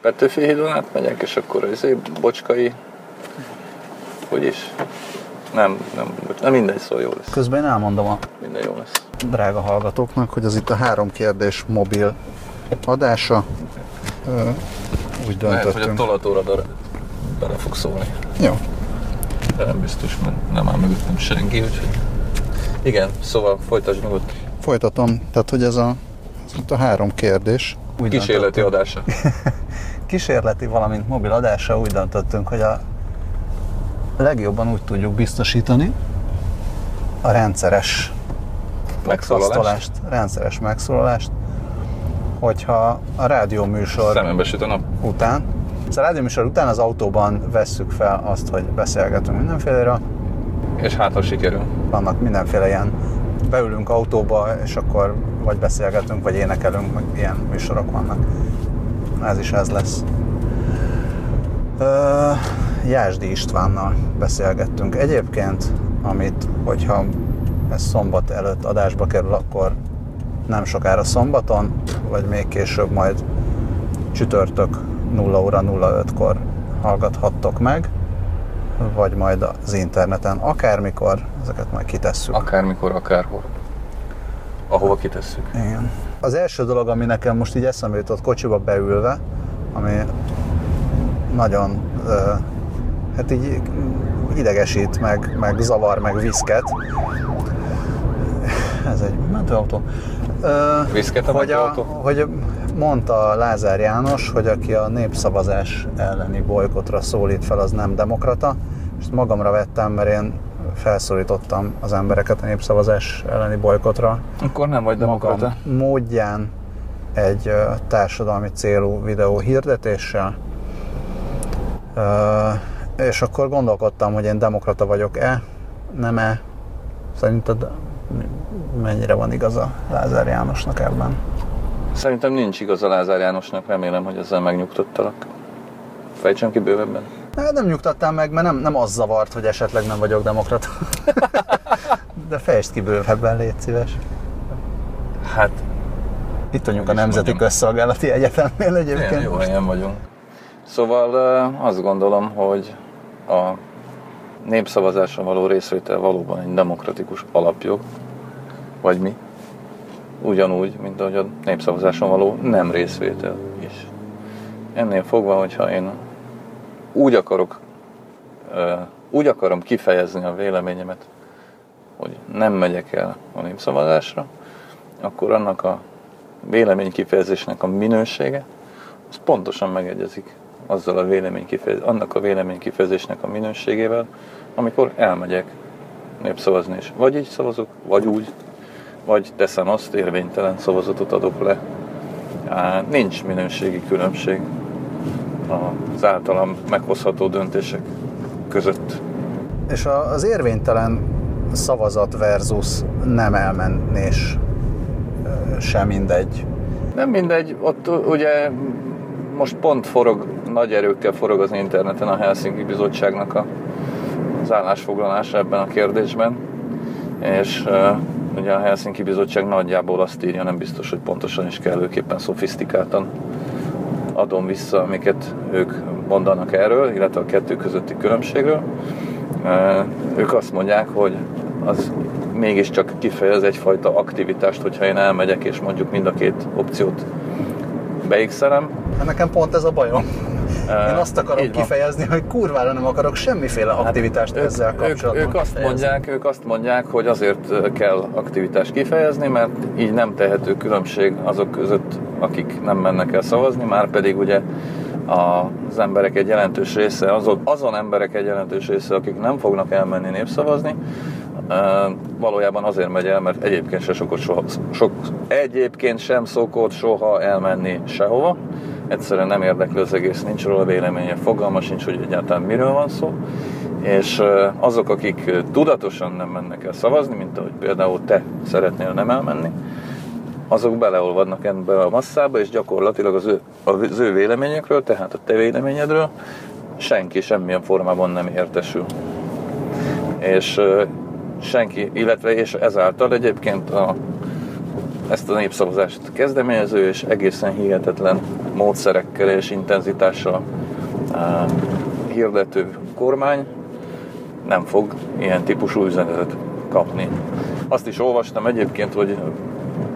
Petőfi hídon átmegyek, és akkor az bocskai... Hogy is? Nem, nem, nem mindegy, szó jó lesz. Közben én elmondom a Minden jó lesz. drága hallgatóknak, hogy az itt a három kérdés mobil adása. Úgy Lehet, hogy a döntöttünk. tolatóra bele, bele fog szólni. Jó. De nem biztos, mert nem áll mögöttem senki, úgyhogy... Igen, szóval folytasd ott. Folytatom. Tehát, hogy ez a, ez a három kérdés. Úgy Kísérleti döntöttünk- adása. kísérleti, valamint mobil adásra úgy döntöttünk, hogy a legjobban úgy tudjuk biztosítani a rendszeres Megszólalást. rendszeres megszólalást, hogyha a rádióműsor Szemembe süt a nap. után, szóval a rádióműsor után az autóban vesszük fel azt, hogy beszélgetünk mindenféleről, És hát, ha sikerül. vannak mindenféle ilyen, beülünk autóba, és akkor vagy beszélgetünk, vagy énekelünk, meg ilyen műsorok vannak. Ez is ez lesz. Ö, Jásdi Istvánnal beszélgettünk. Egyébként, amit, hogyha ez szombat előtt adásba kerül, akkor nem sokára szombaton, vagy még később majd csütörtök 0 óra 05-kor hallgathattok meg, vagy majd az interneten akármikor, ezeket majd kitesszük. Akármikor, akárhol. Ahova kitesszük. Igen. Az első dolog, ami nekem most így eszembe jutott kocsiba beülve, ami nagyon ö, hát így idegesít, meg, meg zavar, meg viszket. Ez egy mentőautó. Ö, Viszket a hogy, a, mentőautó? hogy mondta Lázár János, hogy aki a népszavazás elleni bolykotra szólít fel, az nem demokrata. És magamra vettem, mert én felszólítottam az embereket a népszavazás elleni bolykotra Akkor nem vagy demokrata. módján egy társadalmi célú videó hirdetéssel. És akkor gondolkodtam, hogy én demokrata vagyok-e, nem-e. Szerinted mennyire van igaza Lázár Jánosnak ebben? Szerintem nincs igaz a Lázár Jánosnak, remélem, hogy ezzel megnyugtattalak. Fejtsem ki bővebben. Hát nem nyugtattál meg, mert nem, nem az zavart, hogy esetleg nem vagyok demokrata. De fejtsd ki bővebben, légy szíves. Hát, Itt vagyunk a Nemzeti mondjam. Közszolgálati Egyetemnél egyébként. jó helyen vagyunk. Szóval azt gondolom, hogy a népszavazáson való részvétel valóban egy demokratikus alapjog, vagy mi? Ugyanúgy, mint ahogy a népszavazáson való nem részvétel is. Ennél fogva, hogyha én úgy akarok, úgy akarom kifejezni a véleményemet, hogy nem megyek el a népszavazásra, akkor annak a véleménykifejezésnek a minősége, az pontosan megegyezik azzal a véleménykifejez, annak a véleménykifejezésnek a minőségével, amikor elmegyek népszavazni is. Vagy így szavazok, vagy úgy, vagy teszem azt, érvénytelen szavazatot adok le. Nincs minőségi különbség az általam meghozható döntések között. És az érvénytelen szavazat versus nem elmenés sem mindegy. Nem mindegy, ott ugye most pont forog, nagy erőkkel forog az interneten a Helsinki Bizottságnak a, az állásfoglalása ebben a kérdésben, és uh, ugye a Helsinki Bizottság nagyjából azt írja, nem biztos, hogy pontosan és kellőképpen szofisztikáltan adom vissza, amiket ők mondanak erről, illetve a kettő közötti különbségről. Ők azt mondják, hogy az mégiscsak kifejez egyfajta aktivitást, hogyha én elmegyek, és mondjuk mind a két opciót beixelem. Nekem pont ez a bajom. Én azt akarom kifejezni, hogy kurvára nem akarok semmiféle aktivitást Ők, ezzel ők, kapcsolatban ők, azt mondják, ők azt mondják, hogy azért kell aktivitást kifejezni, mert így nem tehető különbség azok között, akik nem mennek el szavazni, már pedig ugye az emberek egy jelentős része, azon, azon emberek egy jelentős része, akik nem fognak elmenni népszavazni, valójában azért megy el, mert egyébként se soha, sok, egyébként sem szokott soha elmenni sehova. Egyszerűen nem érdekli az egész, nincs róla véleménye, fogalma sincs, hogy egyáltalán miről van szó. És azok, akik tudatosan nem mennek el szavazni, mint ahogy például te szeretnél nem elmenni, azok beleolvadnak ebbe a masszába, és gyakorlatilag az ő, az ő véleményekről, tehát a te véleményedről senki semmilyen formában nem értesül. És senki, illetve és ezáltal egyébként a ezt a népszavazást kezdeményező és egészen hihetetlen módszerekkel és intenzitással hirdető kormány nem fog ilyen típusú üzenetet kapni. Azt is olvastam egyébként, hogy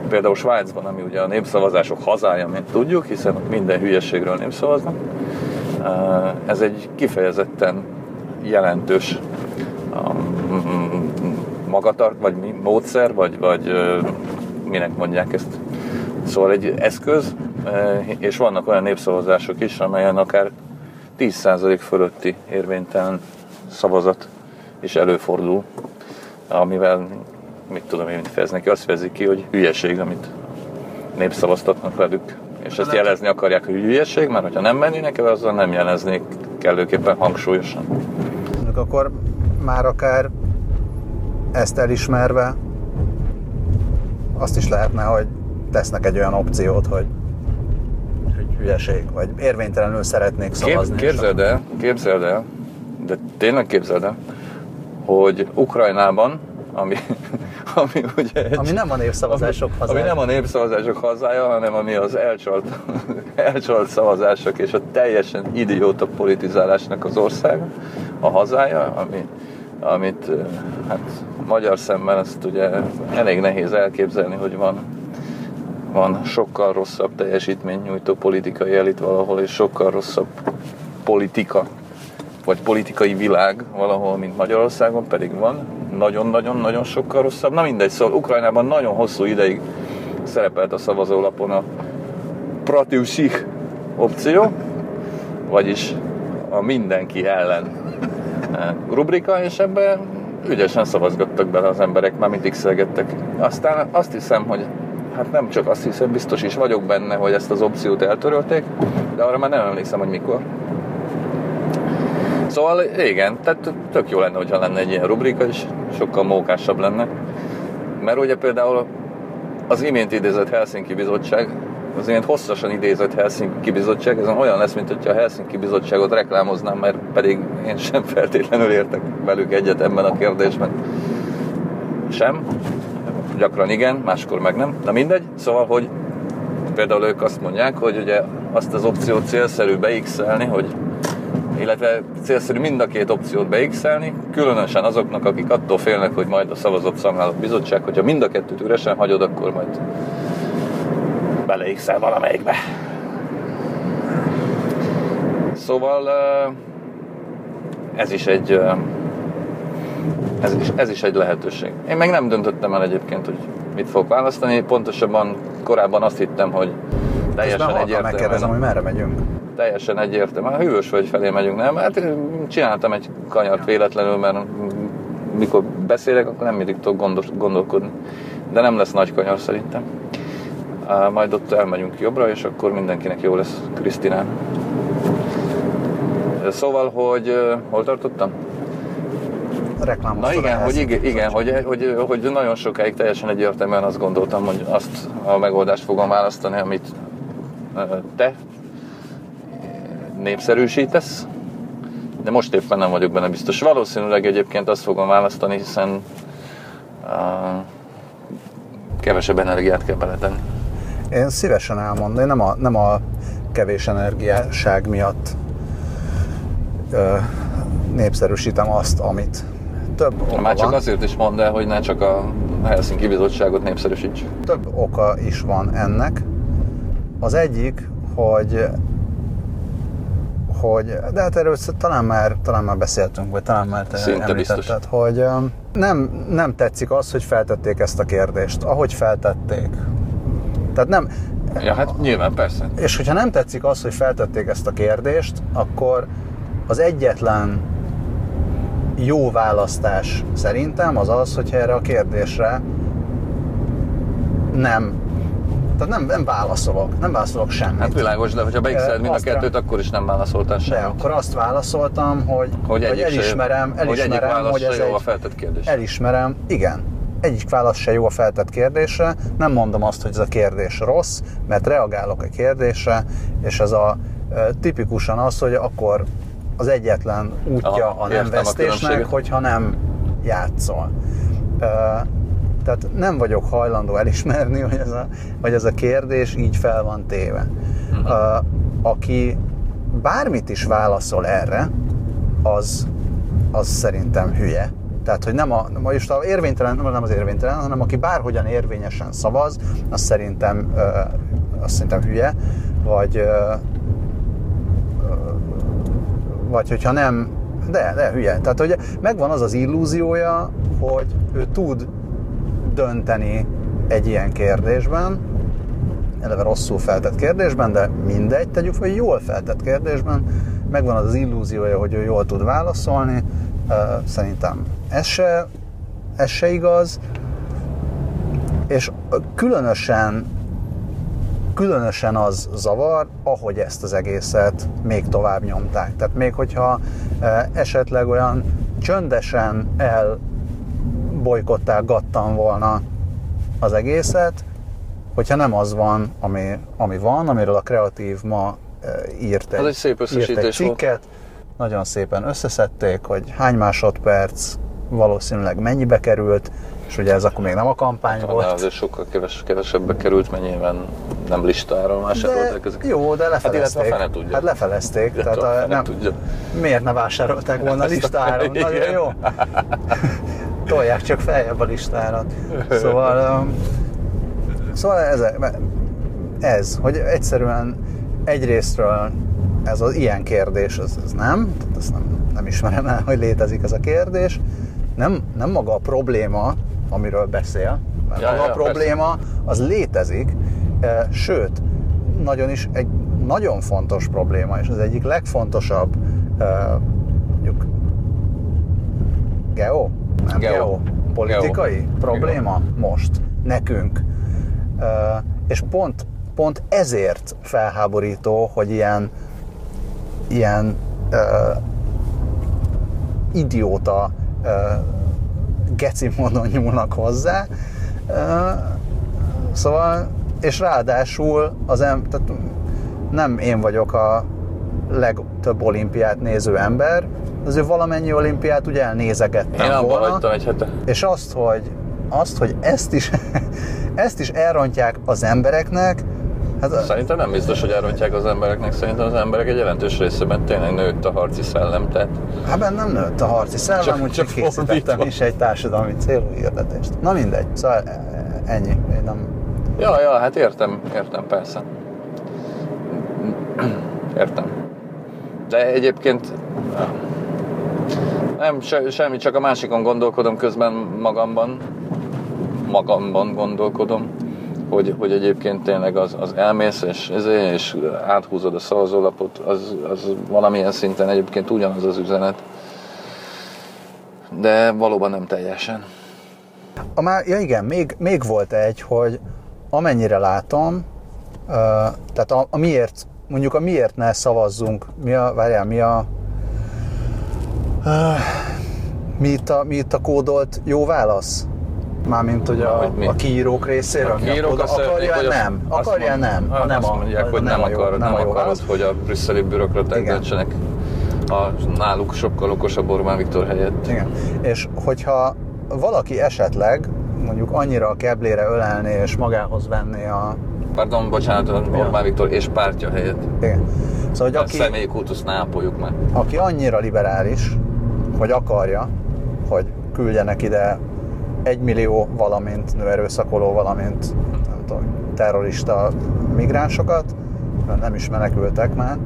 például Svájcban, ami ugye a népszavazások hazája, mint tudjuk, hiszen minden hülyeségről népszavaznak, ez egy kifejezetten jelentős magatart, vagy módszer, vagy, vagy minek mondják ezt. Szóval egy eszköz, és vannak olyan népszavazások is, amelyen akár 10% fölötti érvénytelen szavazat is előfordul, amivel mit tudom én, fejezni ki, azt fejezik ki, hogy hülyeség, amit népszavaztatnak velük. És ezt jelezni akarják, hogy hülyeség, mert hogyha nem mennének el, azzal nem jeleznék kellőképpen hangsúlyosan. Akkor már akár ezt elismerve azt is lehetne, hogy tesznek egy olyan opciót, hogy, hülyeség, vagy érvénytelenül szeretnék szavazni. Kép, képzeld el, képzeld el, de tényleg képzeld el, hogy Ukrajnában, ami, ami ugye egy, Ami nem a népszavazások ami, hazája. Ami nem a népszavazások hazája, hanem ami az elcsalt, elcsalt szavazások és a teljesen idióta politizálásnak az ország, a hazája, ami, amit hát magyar szemmel ezt ugye elég nehéz elképzelni, hogy van, van sokkal rosszabb teljesítmény nyújtó politikai elit valahol, és sokkal rosszabb politika, vagy politikai világ valahol, mint Magyarországon, pedig van. Nagyon-nagyon-nagyon sokkal rosszabb. Na mindegy, szóval Ukrajnában nagyon hosszú ideig szerepelt a szavazólapon a Pratiusich opció, vagyis a mindenki ellen rubrika, és ebbe ügyesen szavazgattak bele az emberek, már mindig szelgettek. Aztán azt hiszem, hogy hát nem csak azt hiszem, biztos is vagyok benne, hogy ezt az opciót eltörölték, de arra már nem emlékszem, hogy mikor. Szóval igen, tehát tök jó lenne, hogyha lenne egy ilyen rubrika, és sokkal mókásabb lenne. Mert ugye például az imént idézett Helsinki Bizottság, az imént hosszasan idézett Helsinki Bizottság, ez olyan lesz, mint hogyha a Helsinki Bizottságot reklámoznám, mert pedig én sem feltétlenül értek velük egyet ebben a kérdésben. Sem. Gyakran igen, máskor meg nem. Na mindegy. Szóval, hogy például ők azt mondják, hogy ugye azt az opciót célszerű beixelni, hogy illetve célszerű mind a két opciót beixelni, különösen azoknak, akik attól félnek, hogy majd a szavazott számláló bizottság, hogyha mind a kettőt üresen hagyod, akkor majd beleixel valamelyikbe. Szóval ez is egy ez is, ez is egy lehetőség. Én meg nem döntöttem el egyébként, hogy mit fogok választani. Pontosabban korábban azt hittem, hogy teljesen egyértelműen... megkérdezem, hogy merre megyünk. Teljesen egyértelműen. A hűvös vagy felé megyünk, nem? Hát csináltam egy kanyart véletlenül, mert mikor beszélek, akkor nem mindig tudok gondos, gondolkodni. De nem lesz nagy kanyar szerintem. Majd ott elmegyünk jobbra, és akkor mindenkinek jó lesz Krisztinán. Szóval, hogy hol tartottam? Na igen, hogy igen, igen hogy, hogy, hogy nagyon sokáig teljesen egyértelműen azt gondoltam, hogy azt a megoldást fogom választani, amit te népszerűsítesz, de most éppen nem vagyok benne biztos. Valószínűleg egyébként azt fogom választani, hiszen uh, kevesebb energiát kell beletenni. Én szívesen elmondom, nem a, nem a kevés energiáság miatt ö, népszerűsítem azt, amit több oka Már csak van. azért is mondd el, hogy ne csak a Helsinki Bizottságot népszerűsíts. Több oka is van ennek. Az egyik, hogy hogy, de hát erről talán már, talán már beszéltünk, vagy talán már te Szinte említetted, biztos. hogy nem, nem tetszik az, hogy feltették ezt a kérdést, ahogy feltették. Tehát nem, Ja, hát nyilván, persze. és hogyha nem tetszik az, hogy feltették ezt a kérdést, akkor az egyetlen jó választás szerintem az az, hogyha erre a kérdésre nem tehát nem, nem válaszolok, nem válaszolok semmit. Hát világos, de hogyha beixeled mind a kettőt, akkor is nem válaszoltál De semmit. akkor azt válaszoltam, hogy, Hogy, hogy se- elismerem, hogy elismerem, hogy ez jó a egy, feltett kérdés. elismerem, igen, egyik válasz se jó a feltett kérdésre, nem mondom azt, hogy ez a kérdés rossz, mert reagálok a kérdésre, és ez a tipikusan az, hogy akkor az egyetlen útja Aha, a nem a vesztésnek, különbséget. hogyha nem játszol. Tehát nem vagyok hajlandó elismerni, hogy ez a, hogy ez a kérdés így fel van téve. Uh, aki bármit is válaszol erre, az, az szerintem hülye. Tehát, hogy nem a, most a érvénytelen, nem az érvénytelen, hanem aki bárhogyan érvényesen szavaz, az szerintem, uh, az szerintem hülye, vagy vagy hogyha nem, de, de hülye. Tehát, hogy megvan az az illúziója, hogy ő tud dönteni egy ilyen kérdésben, eleve rosszul feltett kérdésben, de mindegy, tegyük fel, jól feltett kérdésben, megvan az az illúziója, hogy ő jól tud válaszolni, szerintem ez se, ez se igaz, és különösen különösen az zavar, ahogy ezt az egészet még tovább nyomták. Tehát még hogyha esetleg olyan csöndesen el gattam volna az egészet, hogyha nem az van, ami, ami van, amiről a kreatív ma írt egy, egy, szép írt egy cikket, volt. nagyon szépen összeszedték, hogy hány másodperc valószínűleg mennyibe került, és ugye ez akkor még nem a kampány hát, volt. azért sokkal keves, kevesebbe került, mert nyilván nem listáról vásárolták ezeket. Jó, de lefelezték. Hát, tudja. hát lefelezték. De tehát a, nem, tudja. Miért ne vásárolták volna listára? Nagyon jó. Tolják csak feljebb a listára. Szóval, um, szóval ez, ez, hogy egyszerűen egyrésztről ez az ilyen kérdés, ez, ez nem, tehát ezt nem, nem ismerem el, hogy létezik ez a kérdés. Nem, nem maga a probléma, amiről beszél, mert ja, maga ja, a probléma persze. az létezik, e, sőt, nagyon is egy nagyon fontos probléma, és az egyik legfontosabb e, mondjuk geo, nem geo, geo politikai geo. probléma geo. most nekünk. E, és pont, pont ezért felháborító, hogy ilyen ilyen uh, idióta geci módon nyúlnak hozzá. Szóval, és ráadásul az em, tehát nem én vagyok a legtöbb olimpiát néző ember, azért valamennyi olimpiát ugye elnézegettem én volna. egy hete. És azt, hogy, azt, hogy ezt is, ezt is elrontják az embereknek, Hát, szerintem nem biztos, hogy elrontják az embereknek, szerintem az emberek egy jelentős részében tényleg nőtt a harci szellem, tehát... Hát bennem nőtt a harci szellem, úgyhogy készítettem is egy társadalmi célú hirdetést. Na mindegy, szóval ennyi, én nem... Ja, ja, hát értem, értem persze. Értem. De egyébként nem, se, semmi, csak a másikon gondolkodom közben magamban. Magamban gondolkodom hogy, hogy egyébként tényleg az, az elmész, és, és áthúzod a szavazólapot, az, az valamilyen szinten egyébként ugyanaz az üzenet. De valóban nem teljesen. A már, ja igen, még, még volt egy, hogy amennyire látom, tehát a, a miért, mondjuk a miért ne szavazzunk, mi a, várjál, mi a, mi itt a, mi itt a kódolt jó válasz? Mármint, hogy a, hogy a kiírók részéről? A kiírók azt akarja, hogy nem. Akarja, mond, nem. Ha nem azt mondják, a, hogy nem, nem, akar, jó, nem, nem akarod, hogy a brüsszeli bürokraták döntsenek a náluk sokkal okosabb Orbán Viktor helyett. Igen. És hogyha valaki esetleg mondjuk annyira a keblére ölelni és magához venni a... Pardon, bocsánat, Orbán. Viktor és pártja helyett. Igen. Szóval, hogy aki, a személyi kultuszt ne ápoljuk meg. Aki annyira liberális, hogy akarja, hogy küldjenek ide egy millió, valamint nőerőszakoló, valamint nem tudom, terrorista migránsokat, nem is menekültek már.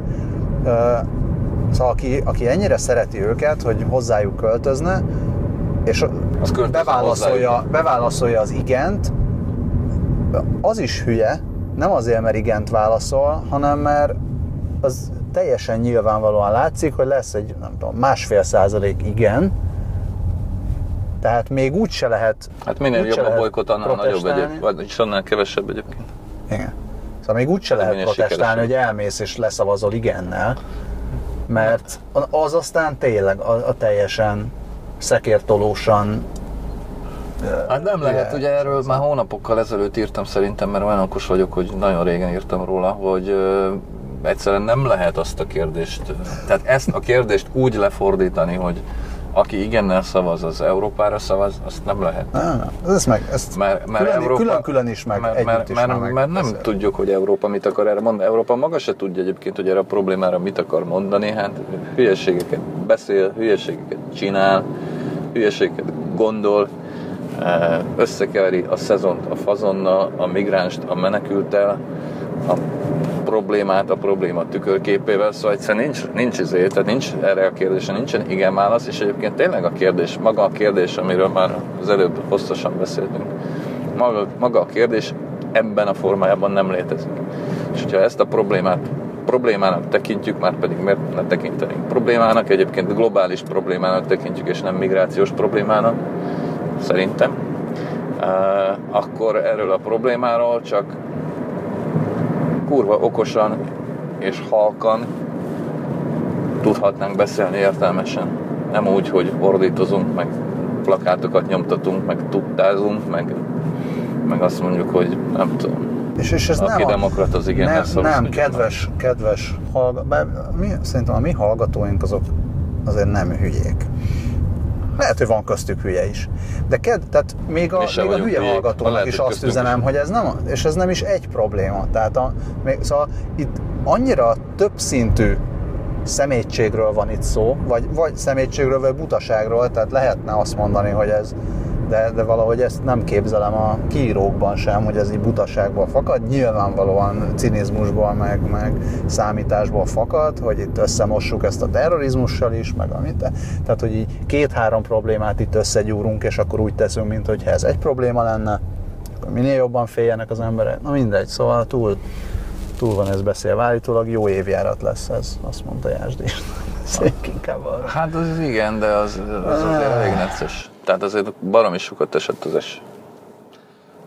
Szóval aki, aki ennyire szereti őket, hogy hozzájuk költözne, és az beválaszolja, beválaszolja az igent, az is hülye, nem azért, mert igent válaszol, hanem mert az teljesen nyilvánvalóan látszik, hogy lesz egy nem tudom, másfél százalék igen, tehát még úgy se lehet Hát minél jobb a bolykot, annál nagyobb egyéb, vagy annál kevesebb egyébként. Igen. Szóval még úgy se lehet protestálni, hogy elmész és leszavazol igennel, mert az aztán tényleg a, a teljesen szekértolósan Hát nem lehet, ugye erről már hónapokkal ezelőtt írtam szerintem, mert olyan okos vagyok, hogy nagyon régen írtam róla, hogy egyszerűen nem lehet azt a kérdést, tehát ezt a kérdést úgy lefordítani, hogy aki igennel szavaz, az Európára szavaz, azt nem lehet. Nem, nem. Ez meg, ezt Mert, mert külön, Európa, külön, külön is, meg mert, mert, is mert, már mert nem megbeszél. tudjuk, hogy Európa mit akar erre mondani. Európa maga se tudja egyébként, hogy erre a problémára mit akar mondani. Hát hülyeségeket beszél, hülyeségeket csinál, hülyeségeket gondol, eh, összekeveri a szezont a fazonnal, a migránst a menekültel, a problémát a probléma tükörképével, szóval egyszerűen nincs, nincs izé, tehát nincs erre a kérdésre, nincsen igen válasz, és egyébként tényleg a kérdés, maga a kérdés, amiről már az előbb hosszasan beszéltünk, maga, maga a kérdés ebben a formájában nem létezik. És hogyha ezt a problémát problémának tekintjük, már pedig miért ne tekintenénk problémának, egyébként globális problémának tekintjük, és nem migrációs problémának, szerintem, eh, akkor erről a problémáról csak kurva okosan és halkan tudhatnánk beszélni értelmesen. Nem úgy, hogy ordítozunk, meg plakátokat nyomtatunk, meg tudtázunk, meg, meg azt mondjuk, hogy nem tudom, És, és ez aki nem, demokrat, az igen nem, nem tudja. kedves, kedves hallgatóink, mi, szerintem a mi hallgatóink azok azért nem hülyék. Lehet, hogy van köztük hülye is. De ked, tehát még a, még a hülye hülyék. hallgatónak is azt üzenem, is. hogy ez nem, és ez nem is egy probléma. Tehát a, még, szóval itt annyira többszintű szemétségről van itt szó, vagy, vagy szemétségről, vagy butaságról, tehát lehetne azt mondani, hogy ez, de, de valahogy ezt nem képzelem a kiírókban sem, hogy ez így butaságból fakad. Nyilvánvalóan cinizmusból, meg, meg számításból fakad, hogy itt összemossuk ezt a terrorizmussal is, meg amit. Tehát, hogy így két-három problémát itt összegyúrunk, és akkor úgy teszünk, mint hogy ez egy probléma lenne, akkor minél jobban féljenek az emberek. Na mindegy, szóval túl, túl van ez beszélve. Állítólag jó évjárat lesz ez, azt mondta Jászdi. Szék inkább arra. Hát az igen, de az, az azért elég necces. Tehát azért baromi sokat esett az es.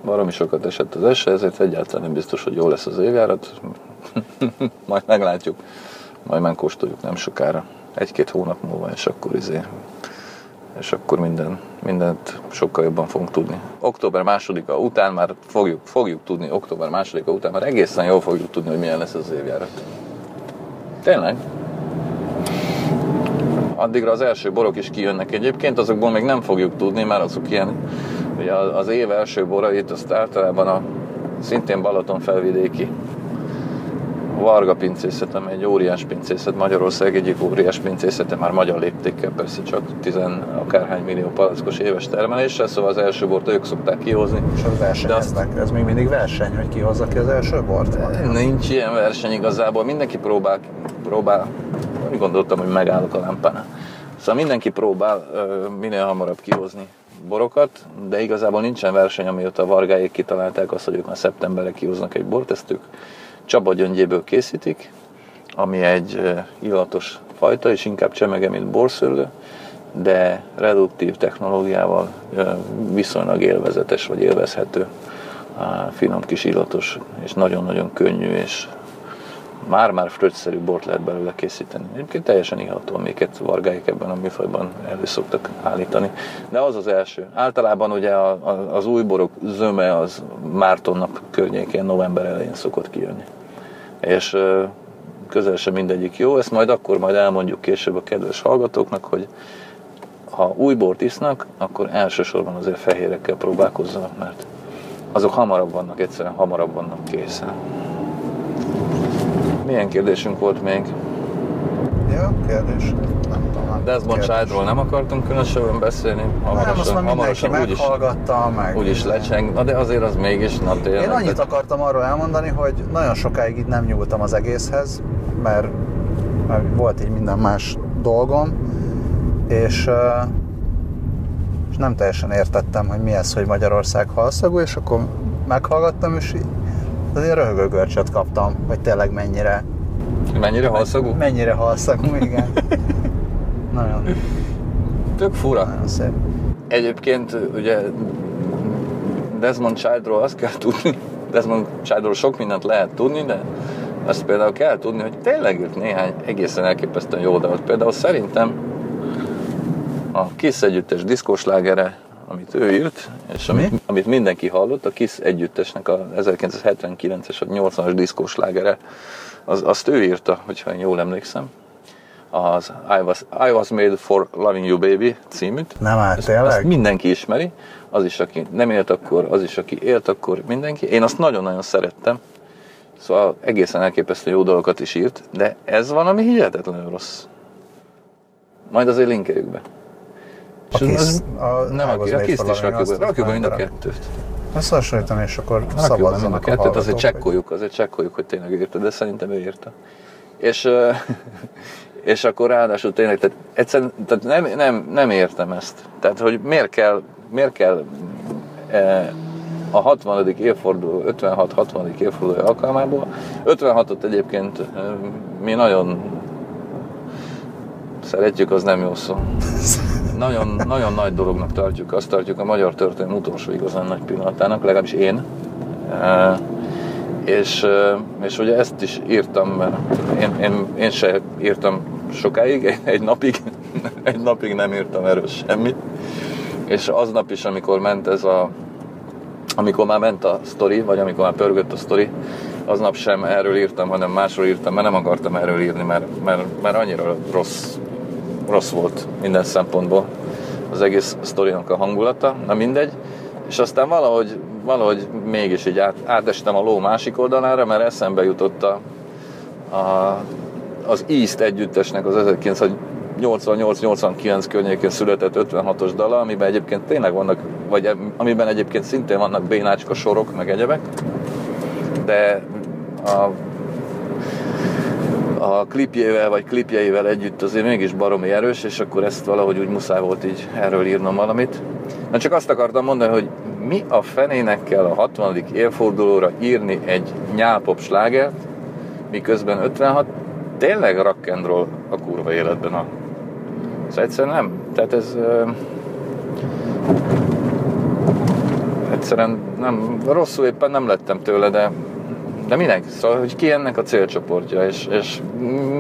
Baromi sokat esett az es, ezért egyáltalán nem biztos, hogy jó lesz az évjárat. Majd meglátjuk. Majd megkóstoljuk nem sokára. Egy-két hónap múlva, és akkor izé és akkor minden, mindent sokkal jobban fogunk tudni. Október másodika után már fogjuk, fogjuk tudni, október másodika után már egészen jól fogjuk tudni, hogy milyen lesz az évjárat. Tényleg? Addigra az első borok is kijönnek egyébként, azokból még nem fogjuk tudni, mert azok ilyen, ugye az év első borait azt általában a szintén Balaton felvidéki Varga pincészet, ami egy óriás pincészet, Magyarország egyik óriás pincészete, már magyar léptékkel persze csak 10 akárhány millió palackos éves termeléssel, szóval az első bort ők szokták kihozni. És az versenyeznek. Ez még mindig verseny, hogy ki hozza ki az első bort? Vagy? Nincs ilyen verseny igazából, mindenki próbál, próbál, úgy gondoltam, hogy megállok a lámpánál. Szóval mindenki próbál minél hamarabb kihozni borokat, de igazából nincsen verseny, amióta a vargáék kitalálták azt, hogy ők már szeptemberre kihoznak egy bort, ezt ők Csaba gyöngyéből készítik, ami egy illatos fajta, és inkább csemege, mint borszőlő, de reduktív technológiával viszonylag élvezetes vagy élvezhető, finom kis illatos, és nagyon-nagyon könnyű, és már-már fröccszerű bort lehet belőle készíteni. Egyébként teljesen iható, amiket vargáik ebben a műfajban elő szoktak állítani. De az az első. Általában ugye a, a, az új borok zöme az Márton nap környékén, november elején szokott kijönni. És közel sem mindegyik jó, ezt majd akkor majd elmondjuk később a kedves hallgatóknak, hogy ha új bort isznak, akkor elsősorban azért fehérekkel próbálkozzanak, mert azok hamarabb vannak, egyszerűen hamarabb vannak készen. Milyen kérdésünk volt még? Ja, kérdés. Nem tudom. nem Desmond kérdés. Childról nem akartunk különösebben beszélni. Nem, azt már mindenki úgyis, meghallgatta, meg... úgyis lecseng, na de azért az mégis, na tényleg. Én annyit akartam arról elmondani, hogy nagyon sokáig itt nem nyúltam az egészhez, mert, mert volt így minden más dolgom, és, és nem teljesen értettem, hogy mi ez, hogy Magyarország halszagú, és akkor meghallgattam, és így azért röhögő görcsöt kaptam, hogy tényleg mennyire, Mennyire halszagú? mennyire halszagú, igen. nagyon, Tök fura. nagyon szép. Egyébként ugye Desmond Childról azt kell tudni, Desmond Childról sok mindent lehet tudni, de azt például kell tudni, hogy tényleg írt néhány egészen elképesztően jó dalt. Például szerintem a Kiss együttes diszkóslágere, amit ő írt, és amit, Mi? amit mindenki hallott, a Kiss együttesnek a 1979-es vagy 80-as diszkóslágere, az, azt ő írta, hogyha én jól emlékszem. az I was, I was Made for Loving You Baby címűt. Nem áll, Ezt, tényleg? azt mindenki ismeri, az is, aki nem élt akkor, az is, aki élt akkor, mindenki. Én azt nagyon-nagyon szerettem, szóval egészen elképesztő jó dolgokat is írt, de ez valami hihetetlenül rossz. Majd azért linkeljük be. A És Kiss, az- a nem a, a for is rakjuk rakjuk mind a kettőt. Összehasonlítani, és akkor Rakjuk be mind a szavazzanak a kettőt, azért csekkoljuk, azért csekkoljuk, hogy tényleg írta, de szerintem ő írta. És, és akkor ráadásul tényleg, tehát egyszerűen tehát nem, nem, nem értem ezt. Tehát, hogy miért kell, miért kell e, a 60. évforduló, 56-60. évforduló alkalmából, 56-ot egyébként mi nagyon szeretjük, az nem jó szó. Nagyon, nagyon nagy dolognak tartjuk, azt tartjuk a magyar történelem utolsó igazán nagy pillanatának, legalábbis én. E, és, e, és ugye ezt is írtam, én, én, én se írtam sokáig, egy napig, egy napig nem írtam erről semmit. És aznap is, amikor ment ez a, amikor már ment a sztori, vagy amikor már pörgött a sztori, aznap sem erről írtam, hanem másról írtam, mert nem akartam erről írni, mert, mert, mert annyira rossz, rossz volt minden szempontból az egész sztorinak a hangulata, na mindegy. És aztán valahogy, valahogy mégis így át, átestem a ló másik oldalára, mert eszembe jutott a, a, az East együttesnek az 1988-89 környékén született 56-os dala, amiben egyébként tényleg vannak, vagy amiben egyébként szintén vannak bénácska sorok, meg egyebek, de a, a klipjével, vagy klipjeivel együtt azért mégis baromi erős, és akkor ezt valahogy úgy muszáj volt így erről írnom valamit. Na csak azt akartam mondani, hogy mi a fenének kell a 60. évfordulóra írni egy nyálpop slágert, miközben 56 tényleg rock and roll a kurva életben a ez egyszerűen nem. Tehát ez ö, egyszerűen nem, rosszul éppen nem lettem tőle, de, de minek? Szóval, hogy ki ennek a célcsoportja, és, és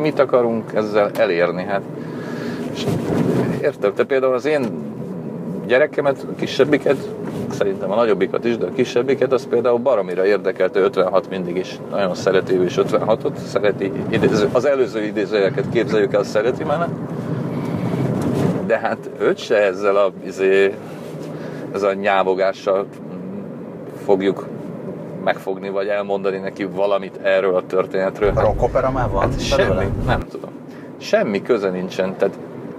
mit akarunk ezzel elérni? Hát, és érted, te például az én gyerekemet, a kisebbiket, szerintem a nagyobbikat is, de a kisebbiket, az például baromira érdekelte 56 mindig is. Nagyon szereti ő is 56-ot, szereti, idéző, az előző idézőjeket képzeljük el, szereti már, de hát őt se ezzel a, izé, ez a nyávogással fogjuk megfogni, vagy elmondani neki valamit erről a történetről. A rockopera már van? Hát semmi, nem tudom. Semmi köze nincsen, tehát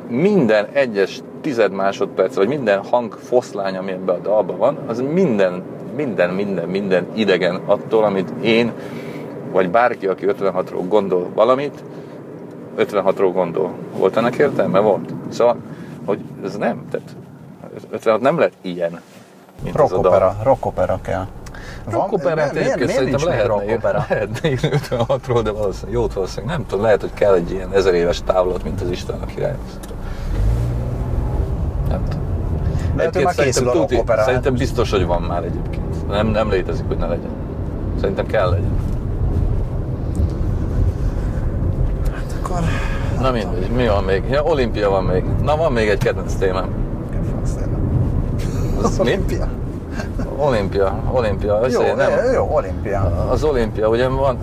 minden egyes tized másodperc, vagy minden hang foszlány, ami ebben a dalban van, az minden, minden, minden, minden idegen attól, amit én, vagy bárki, aki 56-ról gondol valamit, 56-ról gondol. Volt ennek értelme? Volt. Szóval, hogy ez nem, tehát 56 nem lett ilyen. Rockopera, rockopera kell. Miért, egyébként miért nincs szerintem lehetne, rockopera? lehetne írni 56-ról, de valószínűleg jót valószínűleg nem tudom, lehet, hogy kell egy ilyen ezer éves távlat, mint az Isten a király. Nem tudom. Lehet, hogy már készül a szerintem, tuti, rockopera. szerintem biztos, hogy van már egyébként. Nem, nem létezik, hogy ne legyen. Szerintem kell legyen. Akkor... Na mindegy, mi van még? Ja, olimpia van még. Na, van még egy kedvenc témám. Az mi? Olimpia. Olimpia. Jó, Össze- nem, jó, olimpia. Az olimpia, ugye van,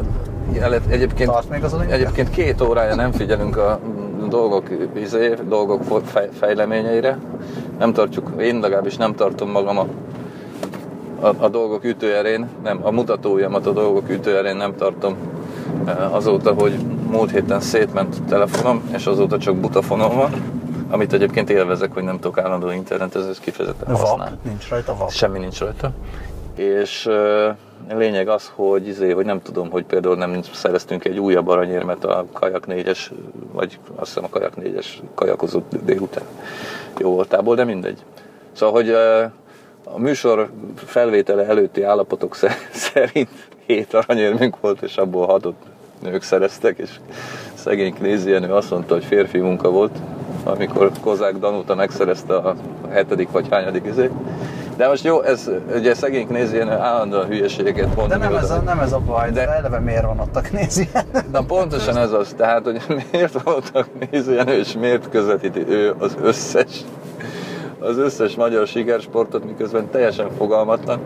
egyébként, Tart még az olimpia? egyébként két órája nem figyelünk a dolgok, izé, dolgok fej, fejleményeire. Nem tartjuk, én legalábbis nem tartom magam a, a, a dolgok ütőerén, nem, a mutatójamat a dolgok ütőerén nem tartom eh, azóta, hogy múlt héten szétment a telefonom, és azóta csak butafonom van, amit egyébként élvezek, hogy nem tudok állandó internetezni, ez kifejezetten Vap, használ. nincs rajta vap. Semmi nincs rajta. És uh, lényeg az, hogy, izé, hogy nem tudom, hogy például nem szereztünk egy újabb aranyérmet a kajak 4-es, vagy azt hiszem a kajak 4-es kajakozott délután jó voltából, de mindegy. Szóval, hogy uh, a műsor felvétele előtti állapotok sze- szerint hét aranyérmünk volt, és abból hatot nők szereztek, és szegény Knézienő azt mondta, hogy férfi munka volt, amikor Kozák Danuta megszerezte a hetedik vagy hányadik izé. De most jó, ez ugye szegény Knézienő állandóan hülyeségeket mond. De nem ez, a, nem ez a baj, de De- eleve miért van ott a knézien? Na pontosan ez az, tehát, hogy miért voltak nézőjenő, és miért közvetíti ő az összes, az összes magyar sikersportot, miközben teljesen fogalmatlan.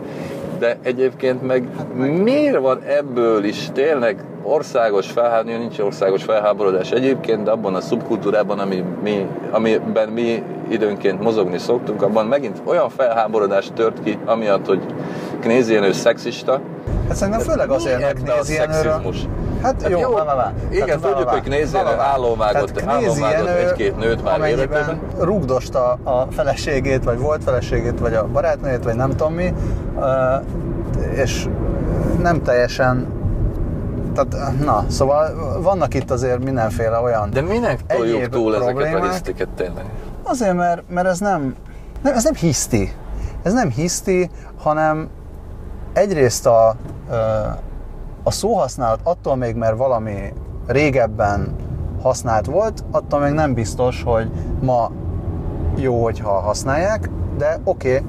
De egyébként meg miért van ebből is tényleg országos felháborodás, nincs országos felháborodás egyébként, de abban a szubkultúrában, ami, mi, amiben mi időnként mozogni szoktunk, abban megint olyan felháborodás tört ki, amiatt, hogy Knézi Jenő szexista. Hát szerintem főleg azért, mert a Knézi Jenőről... Hát jó, jó, vá, vá, vá. igen, vá, tudjuk, hogy Knézi állóvágott Jenő, egy-két nőt már életében. rugdosta a feleségét, vagy volt feleségét, vagy a barátnőjét, vagy nem tudom mi, és nem teljesen tehát, na, szóval vannak itt azért mindenféle olyan De minek toljuk túl ezeket a problémák. hisztiket tényleg? Azért, mert, mert ez nem, nem, ez nem hiszti. Ez nem hiszti, hanem egyrészt a, a szóhasználat attól még, mert valami régebben használt volt, attól még nem biztos, hogy ma jó, hogyha használják, de oké, okay,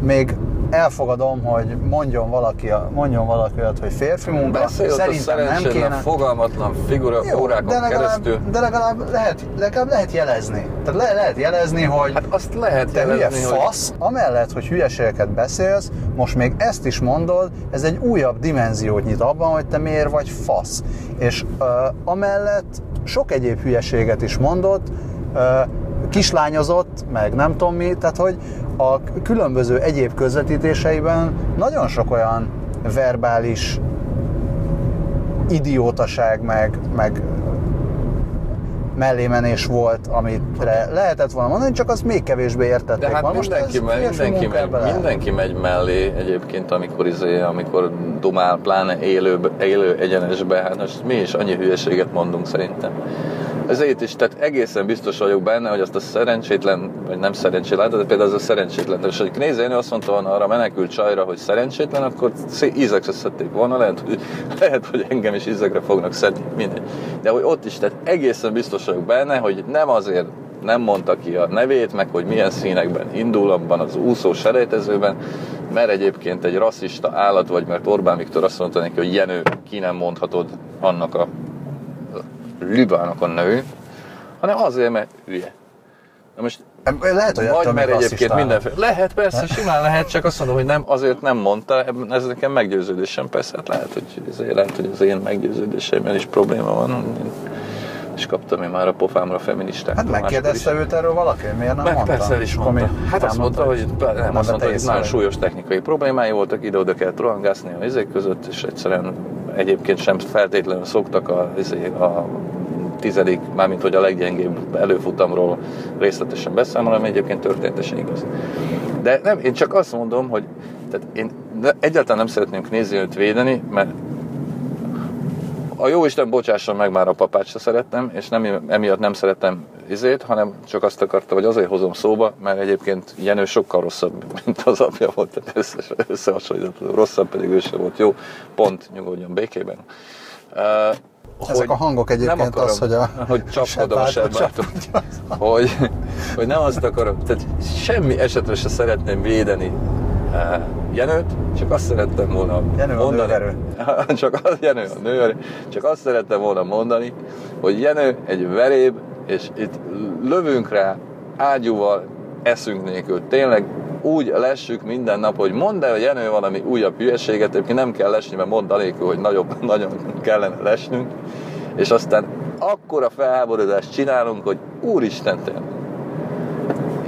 még elfogadom, hogy mondjon valaki, mondjon valaki olyat, hogy férfi munka, ott a szerintem nem kéne. fogalmatlan figura Jó, órákon de legalább, keresztül. de legalább lehet, legalább lehet jelezni. Tehát le, lehet jelezni, hogy Hát azt lehet te hülye jelezni, hogy fasz, amellett, hogy hülyeségeket beszélsz, most még ezt is mondod, ez egy újabb dimenziót nyit abban, hogy te miért vagy fasz. És uh, amellett sok egyéb hülyeséget is mondott, uh, kislányozott, meg nem tudom mi, tehát hogy a különböző egyéb közvetítéseiben nagyon sok olyan verbális idiótaság, meg, meg mellémenés volt, amire lehetett volna mondani, csak azt még kevésbé értették. De hát most mindenki, megy, férfi mindenki, megy, mindenki megy mellé egyébként, amikor, izé, amikor dumál, pláne élő, élő egyenesbe, hát most mi is annyi hülyeséget mondunk szerintem. Ezért is, tehát egészen biztos vagyok benne, hogy azt a szerencsétlen, vagy nem szerencsétlen, de például az a szerencsétlen, és hogy nézzen, azt mondta volna arra menekült csajra, hogy szerencsétlen, akkor ízekre szedték volna, lehet, hogy, lehet, hogy engem is ízekre fognak szedni, mindegy. De hogy ott is, tehát egészen biztos vagyok benne, hogy nem azért nem mondta ki a nevét, meg hogy milyen színekben indul abban az úszó selejtezőben, mert egyébként egy rasszista állat vagy, mert Orbán Viktor azt mondta neki, hogy Jenő, ki nem mondhatod annak a Libának a nő, hanem azért, mert hülye. Na most Lehet, hogy vagy mert egyébként mindenféle. Lehet, persze, simán lehet, csak azt mondom, hogy nem, azért nem mondta, ez nekem meggyőződésem, persze, hát lehet, hogy, ezért, lehet, hogy az én meggyőződéseimmel is probléma van, és kaptam én már a pofámra feministák. Hát megkérdezte őt erről valaki? Miért nem meg mondta? persze is mondta. mi- Hát azt mondta, hogy nem, azt mondta, hogy nagyon súlyos technikai problémái voltak, ide-oda kellett rohangászni a izék között, és egyszerűen egyébként sem feltétlenül szoktak a, izé, a tizedik, mármint hogy a leggyengébb előfutamról részletesen beszámolni, ami egyébként történetesen igaz. De nem, én csak azt mondom, hogy tehát én egyáltalán nem szeretném nézni őt védeni, mert a jó Isten bocsásson meg már a papát se szerettem, és nem, emiatt nem szerettem izét, hanem csak azt akarta, hogy azért hozom szóba, mert egyébként Jenő sokkal rosszabb, mint az apja volt, tehát össze, összehasonlítható, rosszabb pedig ő sem volt jó, pont nyugodjon békében. Uh, Ezek a hangok egyébként az, hogy a hogy csapkodom a sebbátot hogy, hogy nem azt akarom, tehát semmi esetre se szeretném védeni Jenőt, csak azt szerettem volna Jenő mondani. nőverő. csak az, Jenő a nőverő, csak azt szerettem volna mondani, hogy Jenő egy veréb, és itt lövünk rá ágyúval, eszünk nélkül. Tényleg úgy lessük minden nap, hogy mondd el, hogy Jenő valami újabb hülyeséget, egyébként nem kell lesni, mert mondd anélkül, hogy nagyobb, nagyon kellene lesnünk, és aztán akkora felháborodást csinálunk, hogy úristen tényleg.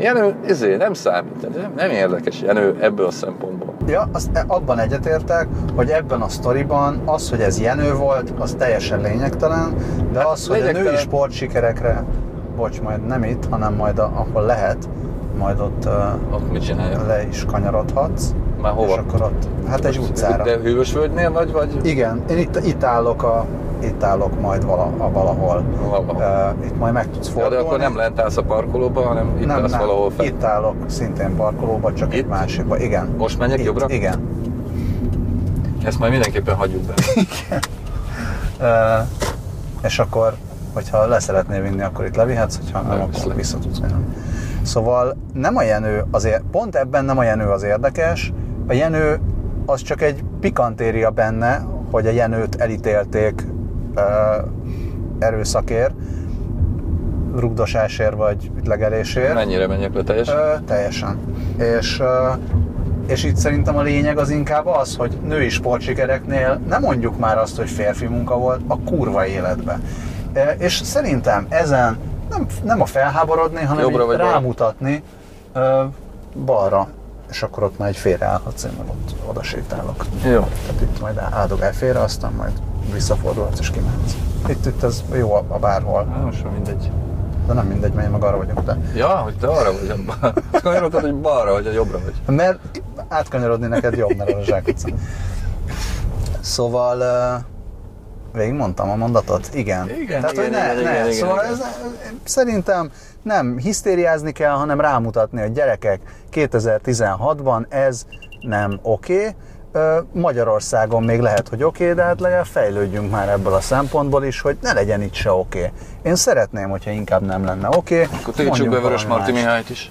Jenő, ezért nem számít, nem, nem érdekes Jenő ebből a szempontból. Ja, azt, e- abban egyetértek, hogy ebben a sztoriban az, hogy ez Jenő volt, az teljesen lényegtelen, de az, hogy a női sportsikerekre, bocs, majd nem itt, hanem majd a, ahol lehet, majd ott uh, Ott mit csinálja? le is kanyarodhatsz. Már hova? És akkor ott, hát egy utcára. De Hűvösvölgynél vagy? vagy? Igen, én itt, itt állok a, itt állok majd vala, valahol. Valahol. Uh, itt majd meg tudsz Ja, fordulni. de akkor nem lent állsz a parkolóba, hanem itt nem, állsz nem. valahol fel. Itt állok szintén parkolóba, csak itt? Egy másikba. Igen. Most menjek itt, jobbra? Igen. Ezt majd mindenképpen hagyjuk be. Uh, és akkor, hogyha le szeretnél vinni, akkor itt levihetsz, hogyha nem, akkor Leviszlek. vissza tudsz vinni. Szóval nem a Jenő azért, pont ebben nem a Jenő az érdekes, a Jenő az csak egy pikantéria benne, hogy a Jenőt elítélték erőszakért, rugdosásért vagy ütlegelésért. Mennyire menjek le teljesen? Ö, teljesen. És, ö, és itt szerintem a lényeg az inkább az, hogy női sportsikereknél nem mondjuk már azt, hogy férfi munka volt a kurva életbe. E, És szerintem ezen nem, nem a felháborodni, hanem Jobbra vagy rámutatni ö, balra, és akkor ott már egy félreállhatsz, én meg ott oda sétálok. Jó. Tehát itt majd áldogálj félre, aztán majd visszafordulhatsz és kimehetsz. Itt, itt ez jó a, a bárhol, Hát most mindegy. de nem mindegy, mert én meg arra vagyok, de Ja, hogy te arra vagy abban. Kanyarodtad, hogy balra vagy, a jobbra vagy. Mert átkanyarodni neked jobb, mert a zsákutca. Szóval végigmondtam a mondatot? Igen. Igen, Tehát, igen, hogy ne, igen, ne. igen, szóval igen. Ez, szerintem nem hisztériázni kell, hanem rámutatni, hogy gyerekek, 2016-ban ez nem oké. Okay. Magyarországon még lehet, hogy oké, okay, de hát legalább fejlődjünk már ebből a szempontból is, hogy ne legyen itt se oké. Okay. Én szeretném, hogyha inkább nem lenne oké. Okay. Akkor tiltsuk be Vörös Marti Mihályt is.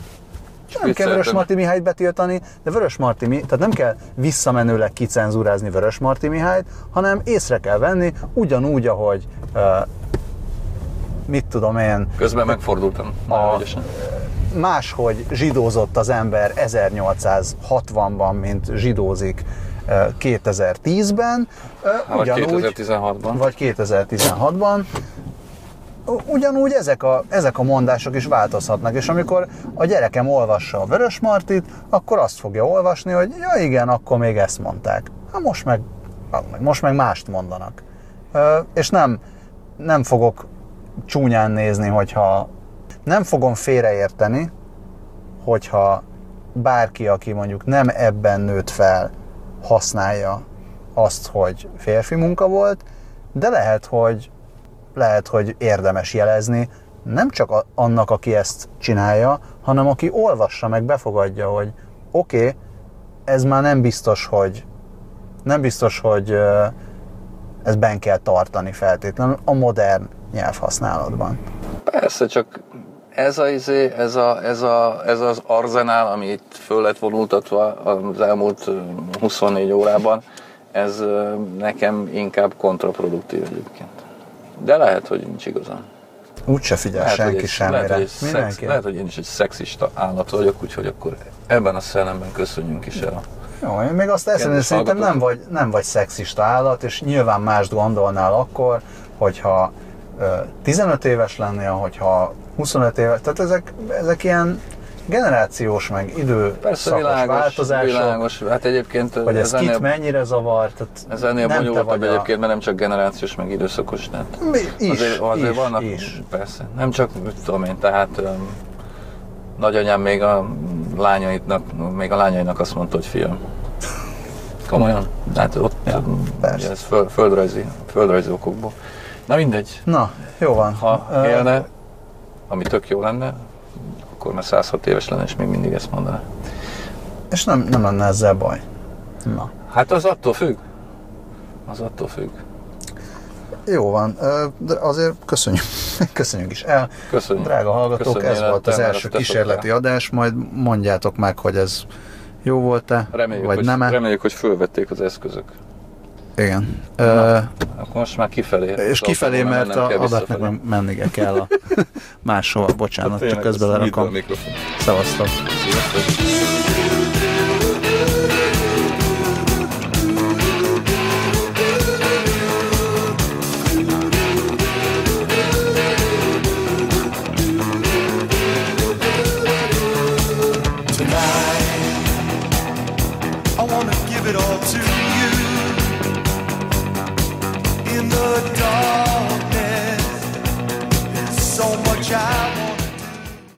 Csak Nem kell Vörös. Marti Mihályt betiltani, de Vörös Marti Mi, tehát nem kell visszamenőleg kicenzúrázni Vörös Marti Mihályt, hanem észre kell venni, ugyanúgy, ahogy uh, mit tudom én, Közben megfordultam. A- ügyesen. Máshogy zsidózott az ember 1860-ban, mint zsidózik uh, 2010-ben, uh, Hát, Vagy ugyanúgy, 2016-ban. vagy 2016-ban, ugyanúgy ezek a, ezek a mondások is változhatnak, és amikor a gyerekem olvassa a Vörös Martit, akkor azt fogja olvasni, hogy ja igen, akkor még ezt mondták. Hát most meg, most meg mást mondanak. És nem, nem fogok csúnyán nézni, hogyha nem fogom félreérteni, hogyha bárki, aki mondjuk nem ebben nőtt fel, használja azt, hogy férfi munka volt, de lehet, hogy lehet, hogy érdemes jelezni, nem csak annak, aki ezt csinálja, hanem aki olvassa meg, befogadja, hogy oké, okay, ez már nem biztos, hogy nem biztos, hogy ez ben kell tartani feltétlenül a modern nyelvhasználatban. Persze, csak ez, a, izé, ez, a, ez, a, ez az arzenál, ami itt föl lett vonultatva az elmúlt ö, 24 órában, ez nekem inkább kontraproduktív egyébként. De lehet, hogy nincs igazam. Úgyse figyel Lehet, senki egy, semmire. lehet, hogy szex, lehet, hogy én is egy szexista állat vagyok, úgyhogy akkor ebben a szellemben köszönjünk is el. Jó, én még azt eszem, hogy Kedves szerintem nem vagy, nem vagy szexista állat, és nyilván mást gondolnál akkor, hogyha 15 éves lennél, hogyha 25 éves, tehát ezek, ezek ilyen generációs meg idő Persze világos, változások, világos. Hát egyébként hogy ez ez kit ennél, mennyire zavar, tehát ez ennél bonyolultabb vagy a- egyébként, mert nem csak generációs, meg időszakos. Tehát Mi- Is, azért, azért is, vannak, is. persze. Nem csak, mit tudom én, tehát um, nagyanyám még a lányaitnak, még a lányainak azt mondta, hogy fiam. Komolyan. Hát ott Ja, persze. ez föld, földrajzi, földrajzi okokból. Na mindegy, Na, jó van. ha Ö, élne, ami tök jó lenne, akkor már 106 éves lenne, és még mindig ezt mondaná. És nem, nem lenne ezzel baj. Na, Hát az attól függ. Az attól függ. jó van, de azért köszönjük, köszönjük is el. Köszönjük. Drága hallgatók, Köszönjük, ez volt az első kísérleti szoktál. adás, majd mondjátok meg, hogy ez jó volt-e, Reméljük, vagy hogy, nem-e. reméljük, hogy fölvették az eszközök. Igen. Na, Ö, Akkor most már kifelé. és kifelé, Szóval mert nem a adatnak meg mennie kell a máshova. Bocsánat, csak Tényleg, közben lerakom. Szevasztok. Sziasztok.